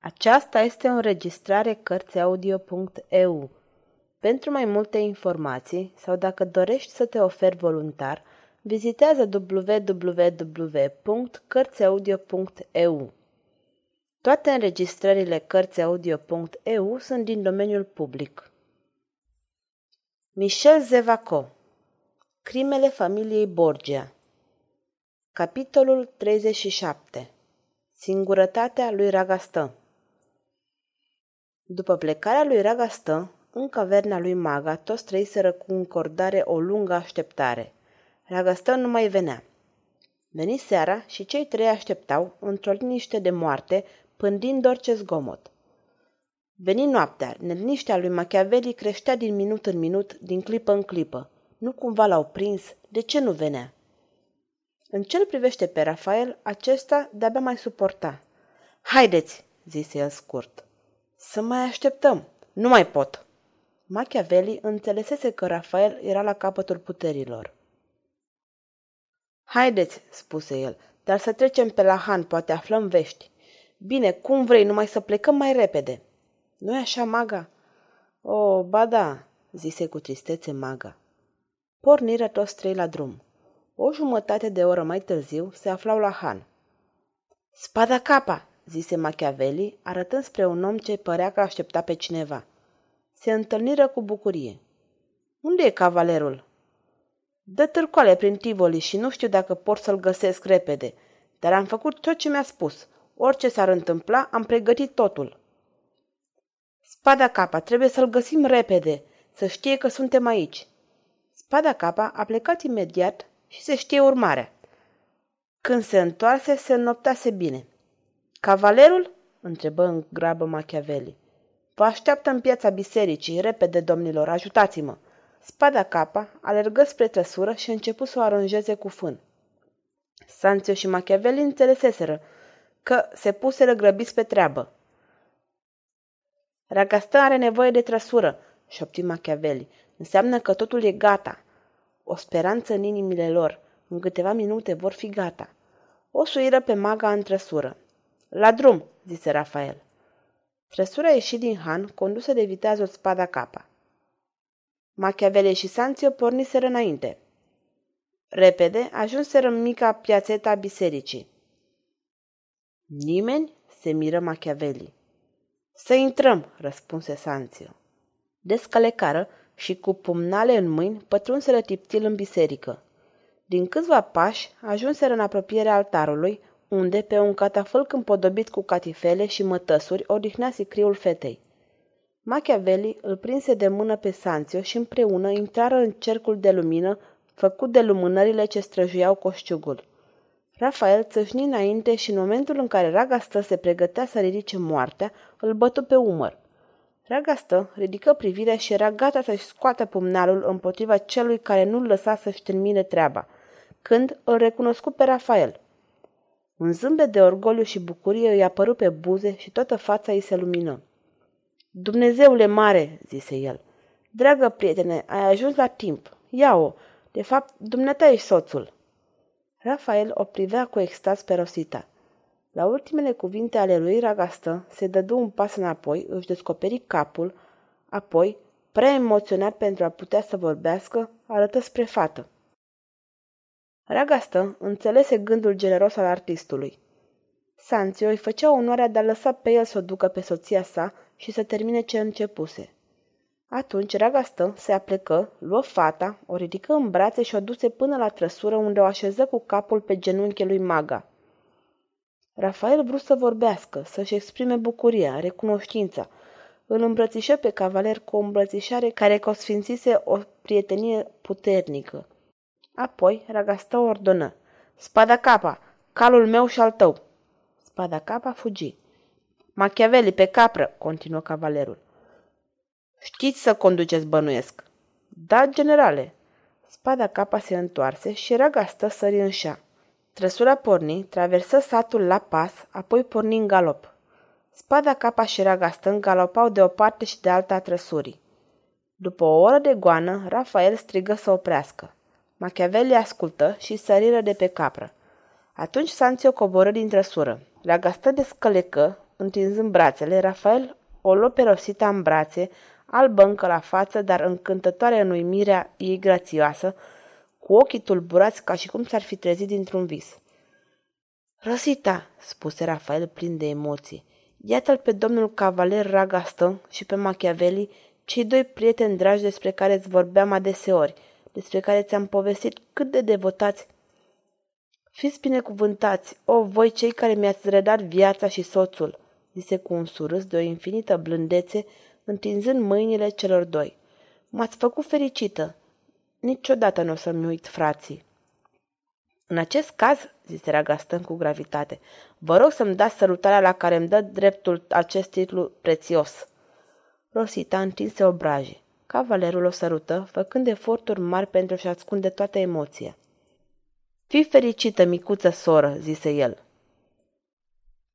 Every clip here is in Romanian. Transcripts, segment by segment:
Aceasta este o înregistrare Cărțiaudio.eu. Pentru mai multe informații sau dacă dorești să te oferi voluntar, vizitează www.cărțiaudio.eu. Toate înregistrările Cărțiaudio.eu sunt din domeniul public. Michel Zevaco Crimele familiei Borgia Capitolul 37 Singurătatea lui Ragastă După plecarea lui Ragastă, în caverna lui Maga, toți trăiseră cu încordare o lungă așteptare. Ragastă nu mai venea. Veni seara și cei trei așteptau, într-o liniște de moarte, pândind orice zgomot. Veni noaptea, neliniștea lui Machiavelli creștea din minut în minut, din clipă în clipă. Nu cumva l-au prins? De ce nu venea? În ce privește pe Rafael, acesta de-abia mai suporta. Haideți, zise el scurt. Să mai așteptăm. Nu mai pot. Machiavelli înțelesese că Rafael era la capătul puterilor. Haideți, spuse el, dar să trecem pe la Han, poate aflăm vești. Bine, cum vrei, numai să plecăm mai repede. nu e așa, maga? O, ba da, zise cu tristețe maga. Porniră toți trei la drum. O jumătate de oră mai târziu se aflau la Han. Spada capa, zise Machiavelli, arătând spre un om ce părea că aștepta pe cineva. Se întâlniră cu bucurie. Unde e cavalerul? Dă târcoale prin Tivoli și nu știu dacă pot să-l găsesc repede, dar am făcut tot ce mi-a spus. Orice s-ar întâmpla, am pregătit totul. Spada capa, trebuie să-l găsim repede, să știe că suntem aici. Spada capa a plecat imediat și se știe urmarea. Când se întoarse, se înnoptase bine. Cavalerul? întrebă în grabă Machiavelli. Vă așteaptă în piața bisericii, repede, domnilor, ajutați-mă. Spada capa alergă spre trăsură și începu să o aranjeze cu fân. Sanțio și Machiavelli înțeleseseră că se puseră grăbiți pe treabă. Ragastă are nevoie de trăsură, șopti Machiavelli. Înseamnă că totul e gata. O speranță în inimile lor. În câteva minute vor fi gata. O suiră pe maga în trăsură. La drum, zise Rafael. Trăsura ieși din Han, condusă de viteazul spada capa. Machiavelli și Sanțio porniseră înainte. Repede ajunseră în mica piațeta bisericii. Nimeni? se miră Machiavelli. Să intrăm, răspunse Sanțio. Descalecară și cu pumnale în mâini pătrunseră tiptil în biserică. Din câțiva pași ajunseră în apropierea altarului, unde, pe un catafălc împodobit cu catifele și mătăsuri, odihnea sicriul fetei. Machiavelli îl prinse de mână pe Sanțio și împreună intrară în cercul de lumină făcut de lumânările ce străjuiau coșciugul. Rafael țâșni înainte și în momentul în care Ragastă se pregătea să ridice moartea, îl bătu pe umăr. Ragastă ridică privirea și era gata să-și scoată pumnalul împotriva celui care nu-l lăsa să-și termine treaba, când îl recunoscu pe Rafael. Un zâmbet de orgoliu și bucurie îi apăru pe buze și toată fața îi se lumină. Dumnezeule mare, zise el, dragă prietene, ai ajuns la timp. Ia-o. De fapt, dumneata ești soțul. Rafael o privea cu extaz pe Rosita. La ultimele cuvinte ale lui Ragastă se dădu un pas înapoi, își descoperi capul, apoi, prea emoționat pentru a putea să vorbească, arătă spre fată. Ragastă înțelese gândul generos al artistului. Sanțio îi făcea onoarea de a lăsa pe el să o ducă pe soția sa și să termine ce începuse. Atunci Ragastă se aplecă, luă fata, o ridică în brațe și o duse până la trăsură unde o așeză cu capul pe genunchi lui Maga. Rafael vrut să vorbească, să-și exprime bucuria, recunoștința. Îl îmbrățișă pe cavaler cu o îmbrățișare care consfințise o prietenie puternică. Apoi Ragastă ordonă. Spada capa, calul meu și al tău. Spada capa fugi. Machiavelli pe capră, continuă cavalerul. Știți să conduceți bănuiesc. Da, generale. Spada capa se întoarse și Ragastă sări în șa. Trăsura porni, traversă satul la pas, apoi porni în galop. Spada capa și Ragastă galopau de o parte și de alta a trăsurii. După o oră de goană, Rafael strigă să oprească. Machiavelli ascultă și săriră de pe capră. Atunci Sanțio coboră din trăsură. Ragastă descălecă, întinzând brațele, Rafael o luă pe Rosita în brațe, albă încă la față, dar încântătoare în uimirea ei grațioasă, cu ochii tulburați ca și cum s-ar fi trezit dintr-un vis. Rosita, spuse Rafael plin de emoții, iată-l pe domnul cavaler Ragastă și pe Machiavelli, cei doi prieteni dragi despre care îți vorbeam adeseori, despre care ți-am povestit cât de devotați. Fiți binecuvântați, o, voi cei care mi-ați redat viața și soțul, zise cu un surâs de o infinită blândețe, întinzând mâinile celor doi. M-ați făcut fericită. Niciodată nu o să-mi uit frații. În acest caz, zise Ragastan cu gravitate, vă rog să-mi dați sărutarea la care îmi dă dreptul acest titlu prețios. Rosita întinse obrajii. Cavalerul o sărută, făcând eforturi mari pentru a-și ascunde toată emoția. Fii fericită, micuță soră, zise el.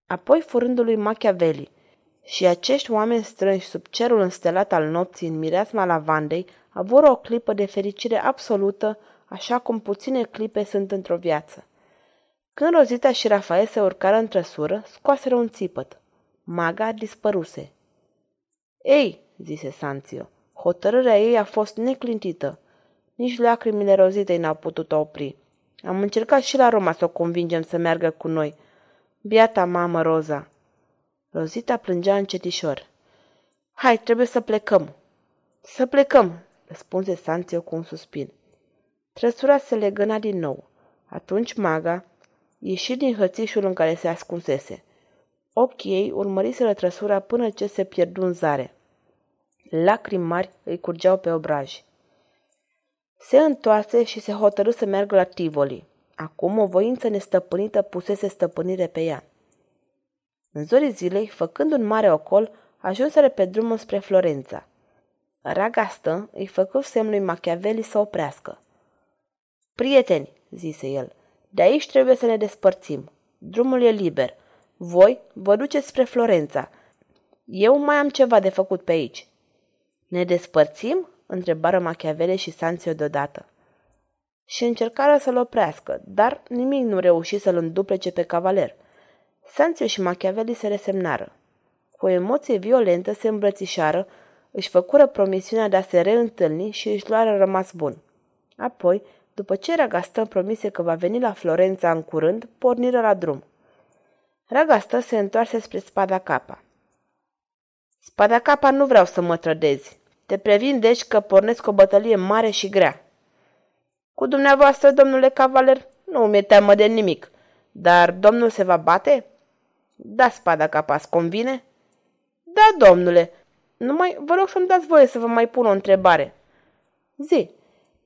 Apoi furândului Machiavelli, și acești oameni strânși sub cerul înstelat al nopții în mireasma lavandei avură o clipă de fericire absolută, așa cum puține clipe sunt într-o viață. Când Rozita și Rafael se urcară în trăsură, scoaseră un țipăt. Maga dispăruse. Ei, zise Sanțio, hotărârea ei a fost neclintită. Nici lacrimile Rozitei n-au putut-o opri. Am încercat și la Roma să o convingem să meargă cu noi. Biata mamă, Roza, Rozita plângea încetișor. Hai, trebuie să plecăm. Să plecăm, răspunse Sanțio cu un suspin. Trăsura se legăna din nou. Atunci maga ieși din hățișul în care se ascunsese. Ochii ei urmăriseră trăsura până ce se pierdu în zare. Lacrimi mari îi curgeau pe obraj. Se întoarse și se hotărâ să meargă la Tivoli. Acum o voință nestăpânită pusese stăpânire pe ea. În zorii zilei, făcând un mare ocol, ajunseră pe drumul spre Florența. Ragastă îi făcu semnului Machiavelli să oprească. Prieteni, zise el, de aici trebuie să ne despărțim. Drumul e liber. Voi vă duceți spre Florența. Eu mai am ceva de făcut pe aici. Ne despărțim? întrebară Machiavelli și Sanțio deodată. Și încercară să-l oprească, dar nimic nu reuși să-l înduplece pe cavaler – Sanțio și Machiavelli se resemnară. Cu o emoție violentă se îmbrățișară, își făcură promisiunea de a se reîntâlni și își luară rămas bun. Apoi, după ce Ragastă promise că va veni la Florența în curând, porniră la drum. Ragastă se întoarse spre spada capa. Spada capa nu vreau să mă trădezi. Te previn deci că pornesc o bătălie mare și grea. Cu dumneavoastră, domnule cavaler, nu mi-e teamă de nimic. Dar domnul se va bate? Da spada capas, convine? Da, domnule. Numai vă rog să-mi dați voie să vă mai pun o întrebare. Zi,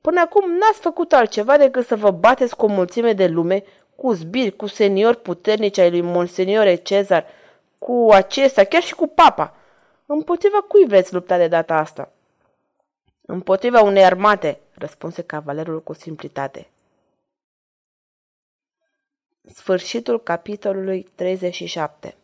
până acum n-ați făcut altceva decât să vă bateți cu o mulțime de lume, cu zbiri, cu seniori puternici ai lui Monseniore Cezar, cu acesta, chiar și cu papa. Împotriva cui vreți lupta de data asta? Împotriva unei armate, răspunse cavalerul cu simplitate. Sfârșitul capitolului 37